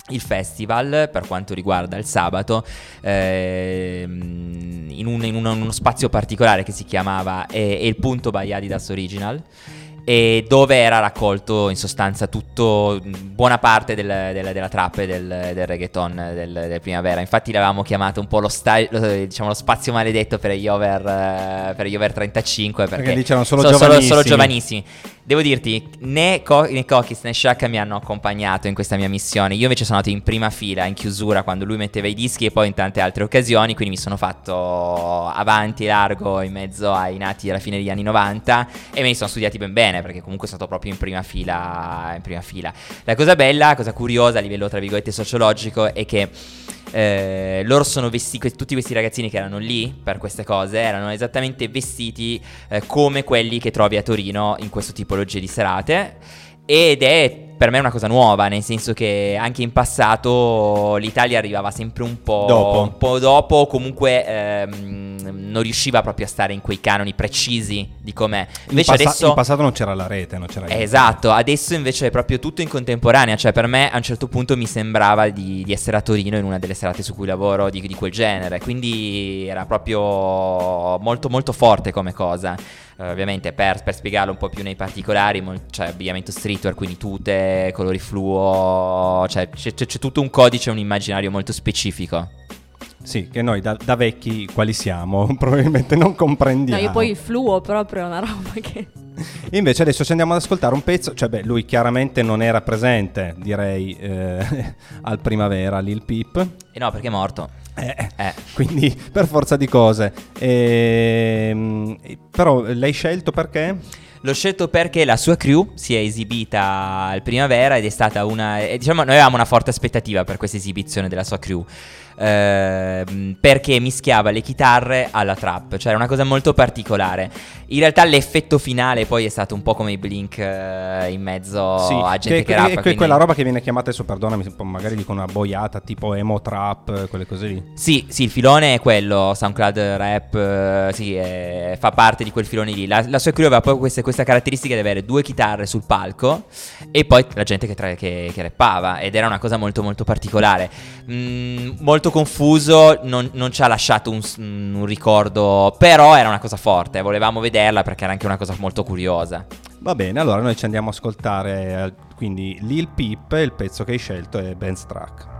[SPEAKER 5] il festival per quanto riguarda il sabato ehm, in, un- in uno, spazio particolare che si chiamava eh, El Punto by Adidas Original e dove era raccolto in sostanza tutto, buona parte del- del- della trap e del, del reggaeton del, del primavera. Infatti l'avevamo chiamato un po' lo, sta- lo- diciamo, lo spazio maledetto per gli over, eh, per gli over 35 perché,
[SPEAKER 6] Perché dicevano solo
[SPEAKER 5] solo,
[SPEAKER 6] giovanissimi.
[SPEAKER 5] solo giovanissimi. Devo dirti, né, Co- né Kokis né Shaka mi hanno accompagnato in questa mia missione. Io invece sono andato in prima fila, in chiusura, quando lui metteva i dischi e poi in tante altre occasioni. Quindi mi sono fatto avanti e largo in mezzo ai nati alla fine degli anni 90 e me li sono studiati ben bene perché comunque sono stato proprio in prima fila. In prima fila. La cosa bella, la cosa curiosa a livello tra virgolette sociologico è che eh, loro sono vestiti, tutti questi ragazzini che erano lì per queste cose erano esattamente vestiti eh, come quelli che trovi a Torino in questo tipologia di serate. Ed è per me una cosa nuova, nel senso che anche in passato l'Italia arrivava sempre un po'
[SPEAKER 6] Dopo.
[SPEAKER 5] un po' dopo, comunque ehm, non riusciva proprio a stare in quei canoni precisi di com'è.
[SPEAKER 6] In,
[SPEAKER 5] Invece
[SPEAKER 6] passa-
[SPEAKER 5] adesso
[SPEAKER 6] in passato non c'era la rete, non c'era
[SPEAKER 5] Esatto, adesso invece è proprio tutto in contemporanea, cioè per me a un certo punto mi sembrava di, di essere a Torino in una delle serate su cui lavoro di, di quel genere, quindi era proprio molto molto forte come cosa. Eh, ovviamente per, per spiegarlo un po' più nei particolari, mol- cioè abbigamento streetwear, quindi tute, colori fluo, cioè c'è, c'è- c'è tutto un codice, un immaginario molto specifico.
[SPEAKER 6] Sì, che noi da, da vecchi quali siamo [LAUGHS] probabilmente non comprendiamo.
[SPEAKER 4] No, io poi il fluo proprio è una roba che...
[SPEAKER 6] Invece adesso ci andiamo ad ascoltare un pezzo, cioè beh, lui chiaramente non era presente, direi, eh, [LAUGHS] al primavera, Lil Peep.
[SPEAKER 5] E no, perché è morto.
[SPEAKER 6] Eh, Quindi per forza di cose. Ehm, però l'hai scelto perché?
[SPEAKER 5] L'ho scelto perché la sua crew si è esibita al primavera ed è stata una. eh, diciamo, noi avevamo una forte aspettativa per questa esibizione della sua crew. Ehm, perché mischiava le chitarre alla trap, cioè era una cosa molto particolare. In realtà l'effetto finale poi è stato un po' come i blink eh, in mezzo
[SPEAKER 6] sì,
[SPEAKER 5] a gente che,
[SPEAKER 6] che,
[SPEAKER 5] rappa.
[SPEAKER 6] che-
[SPEAKER 5] quindi-
[SPEAKER 6] quella roba che viene chiamata adesso, perdonami, magari dico una boiata tipo emo trap, quelle cose lì.
[SPEAKER 5] Sì, sì, il filone è quello, SoundCloud rap, eh, sì, eh, fa parte di quel filone lì. La, la sua crew aveva poi queste, queste questa caratteristica di avere due chitarre sul palco e poi la gente che, tra- che, che rappava ed era una cosa molto molto particolare. Mm, molto confuso, non, non ci ha lasciato un, s- un ricordo, però era una cosa forte, volevamo vederla perché era anche una cosa molto curiosa.
[SPEAKER 6] Va bene, allora noi ci andiamo a ascoltare eh, quindi Lil Peep, il pezzo che hai scelto è Ben's Track.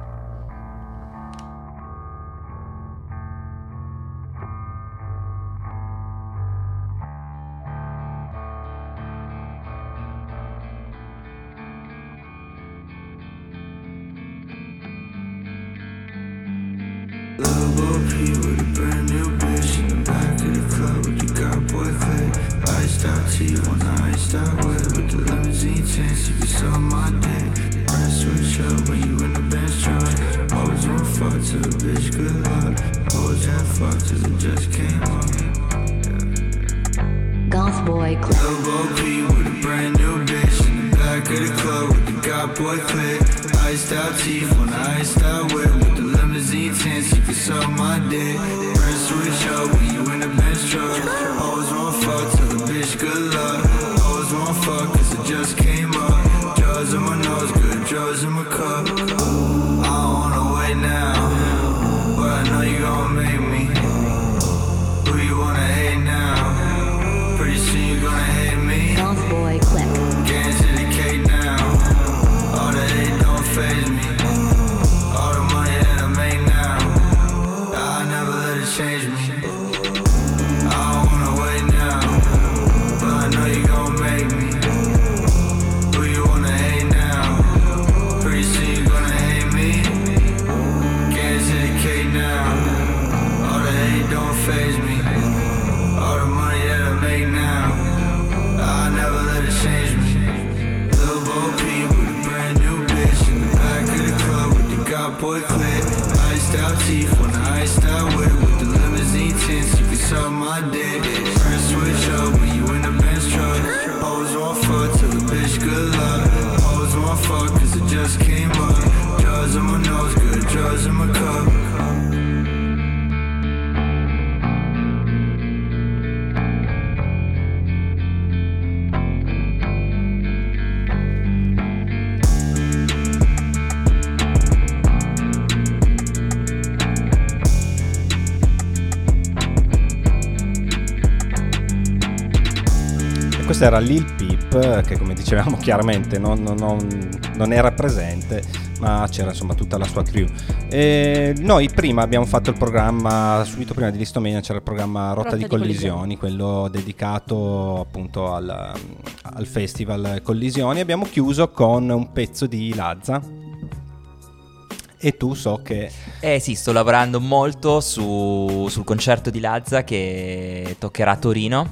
[SPEAKER 3] Fuck it just came up.
[SPEAKER 15] Goth Boy Club.
[SPEAKER 3] Lil P with a brand new bitch in the back of the club with the got boy clip. Iced out teeth on the iced out whip with the limousine chance you can suck my dick. Press switch up when you in the bench truck. Always want fuck till the bitch good luck. Always want fuck cause it just came up. Drugs in my nose, good drugs in my cup. I don't wanna wait now, but I know you gon' make me. Out teeth on the iced out whip with the limousine tints. You can suck my dick.
[SPEAKER 6] Questo era Lil Peep, che come dicevamo chiaramente non, non- non- non era presente, ma c'era insomma tutta la sua crew. E noi prima abbiamo fatto il programma, subito prima di Listomania c'era il programma Rotta,
[SPEAKER 4] Rotta
[SPEAKER 6] di
[SPEAKER 4] di
[SPEAKER 6] Collisioni, quello dedicato appunto al, al festival Collisioni. Abbiamo chiuso con un pezzo di Lazza. E tu so che...
[SPEAKER 5] Eh sì, sto lavorando molto su- sul concerto di Lazza che toccherà a Torino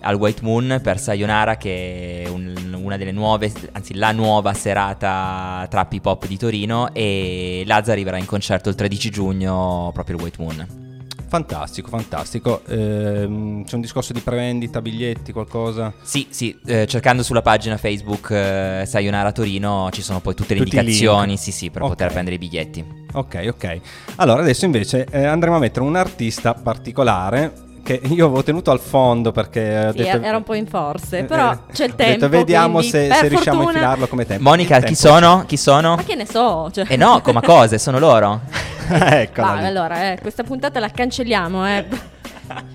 [SPEAKER 5] al White Moon per Sayonara che è un- una delle nuove, anzi la nuova serata trap hip hop di Torino e Lazza arriverà in concerto il 13 giugno proprio al White Moon.
[SPEAKER 6] Fantastico, fantastico. Ehm, c'è un discorso di prevendita, biglietti, qualcosa?
[SPEAKER 5] Sì, sì, eh, cercando sulla pagina Facebook eh, Sayonara Torino ci sono poi tutte le
[SPEAKER 6] Tutti
[SPEAKER 5] indicazioni, sì sì, per
[SPEAKER 6] Ok.
[SPEAKER 5] poter prendere i biglietti.
[SPEAKER 6] Ok, ok. Allora adesso invece eh, andremo a mettere un artista particolare che io avevo tenuto al fondo perché ho
[SPEAKER 4] Sì,
[SPEAKER 6] detto,
[SPEAKER 4] era un po' in forze,
[SPEAKER 6] Eh,
[SPEAKER 4] però
[SPEAKER 6] eh,
[SPEAKER 4] c'è il tempo.
[SPEAKER 6] detto, vediamo
[SPEAKER 4] quindi,
[SPEAKER 6] se, se riusciamo a
[SPEAKER 4] fortuna-
[SPEAKER 6] infilarlo come tempo.
[SPEAKER 5] Monica,
[SPEAKER 6] Il
[SPEAKER 5] chi
[SPEAKER 6] tempo.
[SPEAKER 5] sono? Chi sono?
[SPEAKER 4] Ma che ne so? Cioè.
[SPEAKER 5] Eh no, come cose, sono loro. [LAUGHS]
[SPEAKER 6] Lì.
[SPEAKER 4] allora, eh, questa puntata la cancelliamo, eh.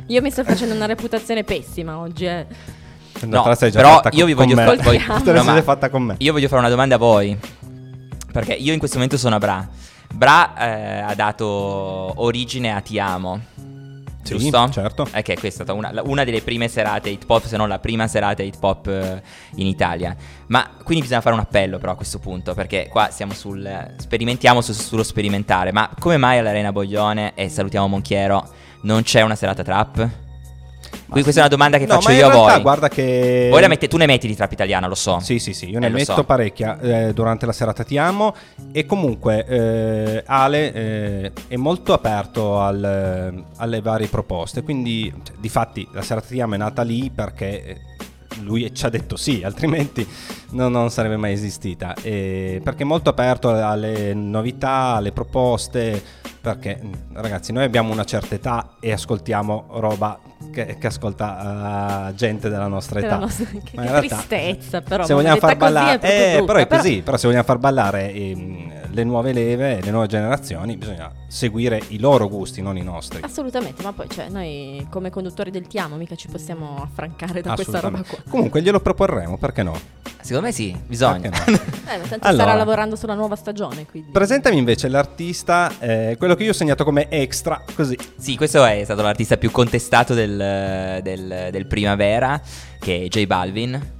[SPEAKER 4] Io mi sto facendo una reputazione pessima oggi, eh.
[SPEAKER 6] No,
[SPEAKER 5] No, però
[SPEAKER 6] fatta
[SPEAKER 5] io vi voglio fare voi- no,
[SPEAKER 6] fatta con me.
[SPEAKER 5] Io voglio fare una domanda a voi. Perché io in questo momento sono a Bra. Bra eh, ha dato origine a Ti Amo.
[SPEAKER 6] Sì,
[SPEAKER 5] giusto?
[SPEAKER 6] certo.
[SPEAKER 5] Eh, che questa è stata una, una delle prime serate hip hop, se non la prima serata hip hop eh, in Italia. Ma quindi bisogna fare un appello però a questo punto, perché qua siamo sul... sperimentiamo su- sullo sperimentare. Ma come mai all'Arena Boglione, e salutiamo Monchiero, non c'è una serata trap? Quindi questa è una domanda che
[SPEAKER 6] No,
[SPEAKER 5] faccio io a voi.
[SPEAKER 6] guarda che...
[SPEAKER 5] Voi la mette- tu ne metti di trap italiana, lo so.
[SPEAKER 6] Sì, sì, sì, io ne
[SPEAKER 5] Eh,
[SPEAKER 6] metto
[SPEAKER 5] so.
[SPEAKER 6] parecchia eh, durante la serata Ti Amo e comunque eh, Ale eh, è molto aperto al- alle varie proposte, quindi cioè, di fatti la serata Ti Amo è nata lì perché eh, lui ci ha detto sì, altrimenti no- non sarebbe mai esistita, E perché è molto aperto alle novità, alle proposte, perché ragazzi noi abbiamo una certa età e ascoltiamo roba che, che ascolta eh, gente della nostra
[SPEAKER 4] Della
[SPEAKER 6] età.
[SPEAKER 4] nostra- che- che
[SPEAKER 6] realtà,
[SPEAKER 4] tristezza, però,
[SPEAKER 6] Se vogliamo far
[SPEAKER 4] è
[SPEAKER 6] ballare,
[SPEAKER 4] proprio
[SPEAKER 6] eh,
[SPEAKER 4] brutta,
[SPEAKER 6] però è
[SPEAKER 4] però-
[SPEAKER 6] così, però se vogliamo far ballare ehm, le nuove leve, le nuove generazioni, bisogna seguire i loro gusti, non i nostri.
[SPEAKER 4] Assolutamente, ma poi cioè, noi come conduttori del Ti Amo mica ci possiamo affrancare da questa roba qua.
[SPEAKER 6] Comunque glielo proporremo, perché no?
[SPEAKER 5] Secondo me sì, bisogna.
[SPEAKER 6] No? [LAUGHS]
[SPEAKER 4] Eh, ma tanto
[SPEAKER 6] Allora.
[SPEAKER 4] starà lavorando sulla nuova stagione, quindi.
[SPEAKER 6] Presentami invece l'artista, eh, quello che io ho segnato come extra, così.
[SPEAKER 5] Sì, questo è stato l'artista più contestato del, del- del primavera, che è J Balvin,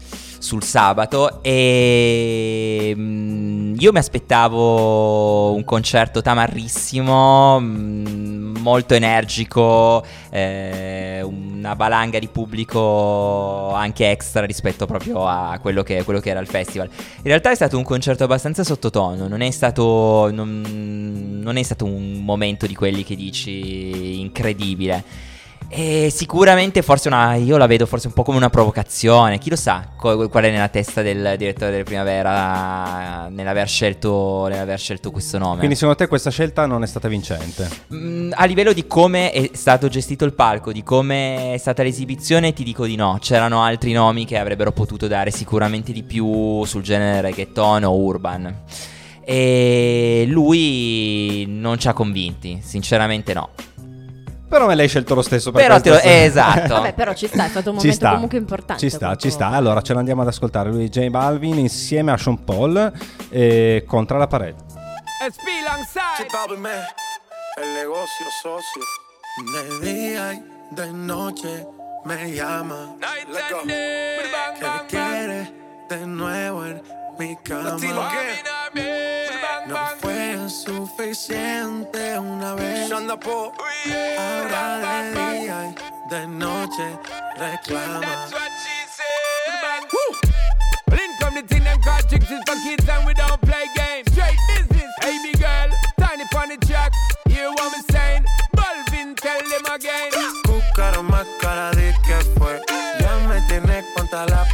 [SPEAKER 5] sul sabato. E mm, io mi aspettavo un concerto tamarrissimo, mm, molto energico, eh, una valanga di pubblico anche extra rispetto proprio a quello che, quello che era il festival. In realtà è stato un concerto abbastanza sottotono, non è stato, non, non è stato un momento di quelli che dici incredibile. E sicuramente forse una. Io la vedo forse un po' come una provocazione. Chi lo sa co- qual è nella testa del direttore del Primavera nell'aver scelto, nell'aver scelto questo nome.
[SPEAKER 6] Quindi secondo te questa scelta non è stata vincente?
[SPEAKER 5] Mm, a livello di come è stato gestito il palco, di come è stata l'esibizione, ti dico di no. C'erano altri nomi che avrebbero potuto dare sicuramente di più sul genere reggaeton o urban. E lui non ci ha convinti, sinceramente no.
[SPEAKER 6] Però me l'hai scelto lo stesso per
[SPEAKER 5] Però te lo- eh, esatto.
[SPEAKER 4] Vabbè, però ci sta, è stato un
[SPEAKER 6] Ci
[SPEAKER 4] momento
[SPEAKER 6] sta.
[SPEAKER 4] comunque importante.
[SPEAKER 6] Ci sta, ci sta. Allora ce l'andiamo ad ascoltare. Lui è J Balvin insieme a Sean Paul eh, contra la parete.
[SPEAKER 16] El negocio socio.
[SPEAKER 17] De día y de noche me llama. Que quiere de nuevo en mi cama. No fue suficiente una vez. Ahora de día y de noche reclama.
[SPEAKER 16] Well, in come the thing them call tricks is for kids and we don't play games. Straight business, hey big girl, tiny the track. Hear what me saying? Balvin, tell them again.
[SPEAKER 17] Cúcaro más cara de que fue. Ya me tienes contra la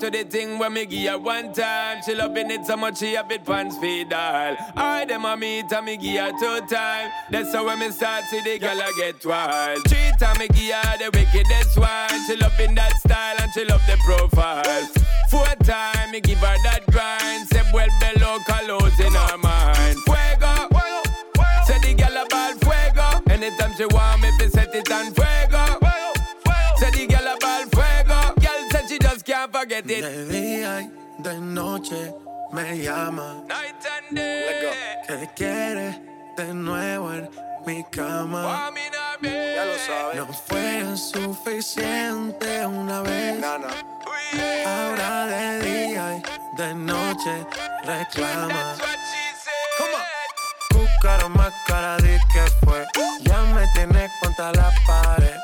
[SPEAKER 16] to the thing when me give her one time. She loving it so much she have it pants feed all. I them a meet and me give her two time. That's how when me start see the girl I get wild. Three time me give her the wickedest one. She loving that style and she love the profile. Four time me give her that grind. Say well below colors in her mind. Fuego. Say the girl a ball fuego. Anytime she want me, fi set it on fuego.
[SPEAKER 17] De día y de noche me llama.
[SPEAKER 16] Night and day.
[SPEAKER 17] Que quiere de nuevo en mi cama.
[SPEAKER 16] Ya lo sabes.
[SPEAKER 17] No fue suficiente una vez. Ahora de día y de noche reclama. Cúcaro más cara de que fue. Ya me tienes contra la pared.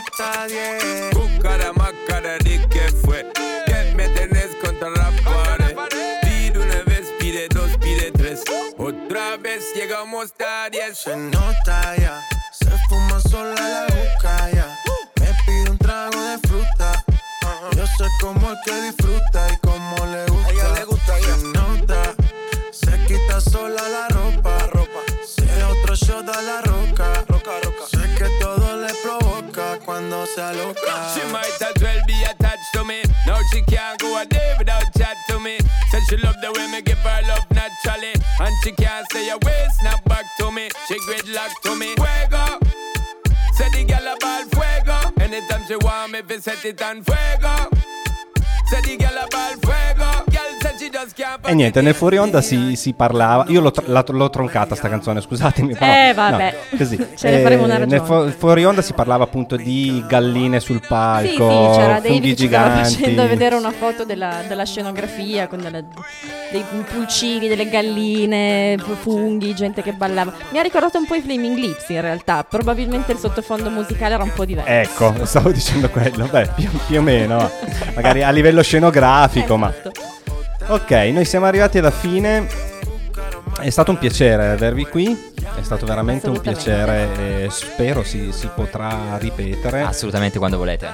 [SPEAKER 17] Hasta diez.
[SPEAKER 16] Cucara más cara de que fue. Que me tenés contra la pared. Pide una vez, pide dos, pide tres. Otra vez llegamos a diez.
[SPEAKER 17] Se nota ya, se fuma sola la juca ya. Me pide un trago de fruta. Yo sé cómo es que disfruta y cómo le gusta. ella le gusta Se nota, se quita sola la ropa. ropa. Se otro shot a la roca. Cuando se aloca.
[SPEAKER 16] She might as well be attached to me. Now she can't go a day without chat to me. Said she love the way me give her love naturally. And she can't stay away, snap back to me. She great gridlock to me. Fuego. Say the girl a ball fuego. Anytime she want me, fi set it on fuego.
[SPEAKER 6] E niente, nel fuori onda si, si parlava. Io l'ho, tr- l'ho troncata sta canzone, scusatemi. Però,
[SPEAKER 4] Eh, vabbè.
[SPEAKER 6] no, così. [LAUGHS]
[SPEAKER 4] Ce ne faremo una
[SPEAKER 6] nel
[SPEAKER 4] ragione.
[SPEAKER 6] fu- fuori onda si parlava appunto di galline sul
[SPEAKER 4] Sì,
[SPEAKER 6] palco,
[SPEAKER 4] sì, c'era
[SPEAKER 6] funghi
[SPEAKER 4] David che stava facendo vedere una [LAUGHS] foto della, della scenografia con delle- dei pulcini, delle galline, funghi, gente che ballava. Mi ha ricordato un po' i Flaming Lips in realtà. Probabilmente il sottofondo musicale era un po' diverso.
[SPEAKER 6] Ecco, stavo dicendo quello. Beh, più, più o meno. Magari a livello scenografico, ma. Ok, noi siamo arrivati alla fine. È stato un piacere avervi qui. È stato veramente un piacere e spero si, si potrà ripetere.
[SPEAKER 5] Assolutamente quando volete.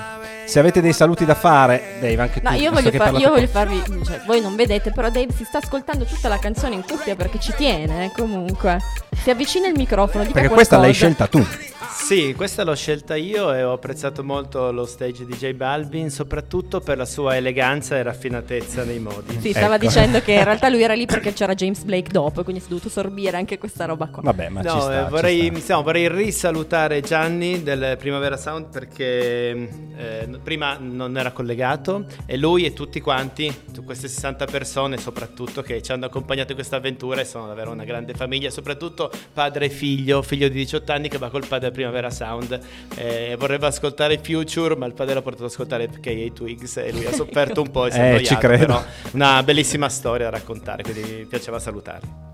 [SPEAKER 6] Se avete dei saluti da fare, Dave, anche
[SPEAKER 4] No,
[SPEAKER 6] tu.
[SPEAKER 4] io
[SPEAKER 6] visto
[SPEAKER 4] voglio,
[SPEAKER 6] parlate
[SPEAKER 4] io voglio farvi. Cioè, voi non vedete, però Dave si sta ascoltando tutta la canzone in cuffia perché ci tiene. comunque, si avvicina il microfono. Dica
[SPEAKER 6] Perché questa l'hai
[SPEAKER 4] qualcosa.
[SPEAKER 6] scelta tu.
[SPEAKER 10] Sì, questa l'ho scelta io e ho apprezzato molto lo stage di J Balvin, soprattutto per la sua eleganza e raffinatezza nei modi.
[SPEAKER 4] Sì, stava
[SPEAKER 6] Ecco.
[SPEAKER 4] dicendo che in [LAUGHS] realtà lui era lì perché c'era James Blake dopo, quindi si è dovuto sorbire anche questa roba qua.
[SPEAKER 6] Vabbè, ma ci
[SPEAKER 10] No,
[SPEAKER 6] sta.
[SPEAKER 10] eh,
[SPEAKER 6] ci
[SPEAKER 10] vorrei,
[SPEAKER 6] sta.
[SPEAKER 10] insomma, vorrei risalutare Gianni del Primavera Sound perché eh, prima non era collegato e lui e tutti quanti, queste 60 persone soprattutto che ci hanno accompagnato in questa avventura e sono davvero una grande famiglia, soprattutto padre e figlio, figlio di 18 anni che va col padre al Primavera Sound eh, vorrebbe ascoltare Future ma il padre l'ha portato ad ascoltare KA Twigs e lui ha sofferto un po' e si è [LAUGHS]
[SPEAKER 6] Eh, ci credo.
[SPEAKER 10] però una bellissima storia da raccontare, quindi mi piaceva salutarli.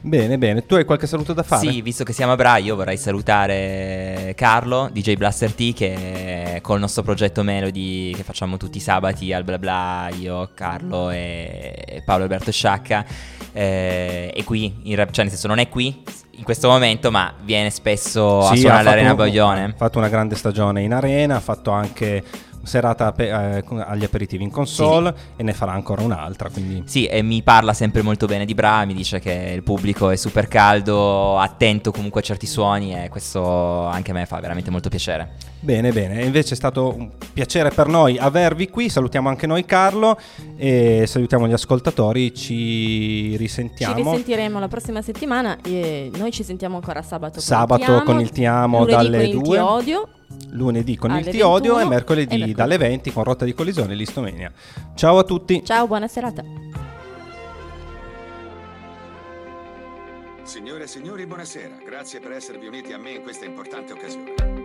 [SPEAKER 6] Bene, bene. Tu hai qualche saluto da fare?
[SPEAKER 5] Sì, visto che siamo a Bra, io vorrei salutare Carlo, DJ Blaster T, che col nostro progetto Melody che facciamo tutti i sabati al bla bla, io, Carlo e Paolo Alberto Sciacca. Eh, è qui, in cioè nel senso non è qui in questo momento, ma viene spesso a
[SPEAKER 6] Sì,
[SPEAKER 5] suonare
[SPEAKER 6] ha fatto
[SPEAKER 5] all'Arena Baglione.
[SPEAKER 6] Ha fatto una grande stagione in arena, ha fatto anche serata ape- eh, agli aperitivi in console e ne farà ancora un'altra. Quindi
[SPEAKER 5] Sì, e mi parla sempre molto bene di Bra, mi dice che il pubblico è super caldo, attento comunque a certi suoni e questo anche a me fa veramente molto piacere.
[SPEAKER 6] Bene, bene. E Invece è stato un piacere per noi avervi qui. Salutiamo anche noi Carlo e salutiamo gli ascoltatori. Ci
[SPEAKER 4] Ci
[SPEAKER 6] risentiamo.
[SPEAKER 4] risentiremo la prossima settimana e noi ci sentiamo ancora sabato. con il
[SPEAKER 6] Sabato
[SPEAKER 4] Ti Amo,
[SPEAKER 6] con il Ti Amo
[SPEAKER 4] lunedì
[SPEAKER 6] dalle
[SPEAKER 4] con il Ti
[SPEAKER 6] 2.
[SPEAKER 4] Odio.
[SPEAKER 6] Lunedì con il Ti Odio e
[SPEAKER 4] 21
[SPEAKER 6] mercoledì,
[SPEAKER 4] e mercoledì.
[SPEAKER 6] dalle 20 con Rotta di Collisione e Listomania. Ciao a tutti.
[SPEAKER 4] Ciao, buona serata.
[SPEAKER 2] Signore e signori, buonasera. Grazie per esservi uniti a me in questa importante occasione.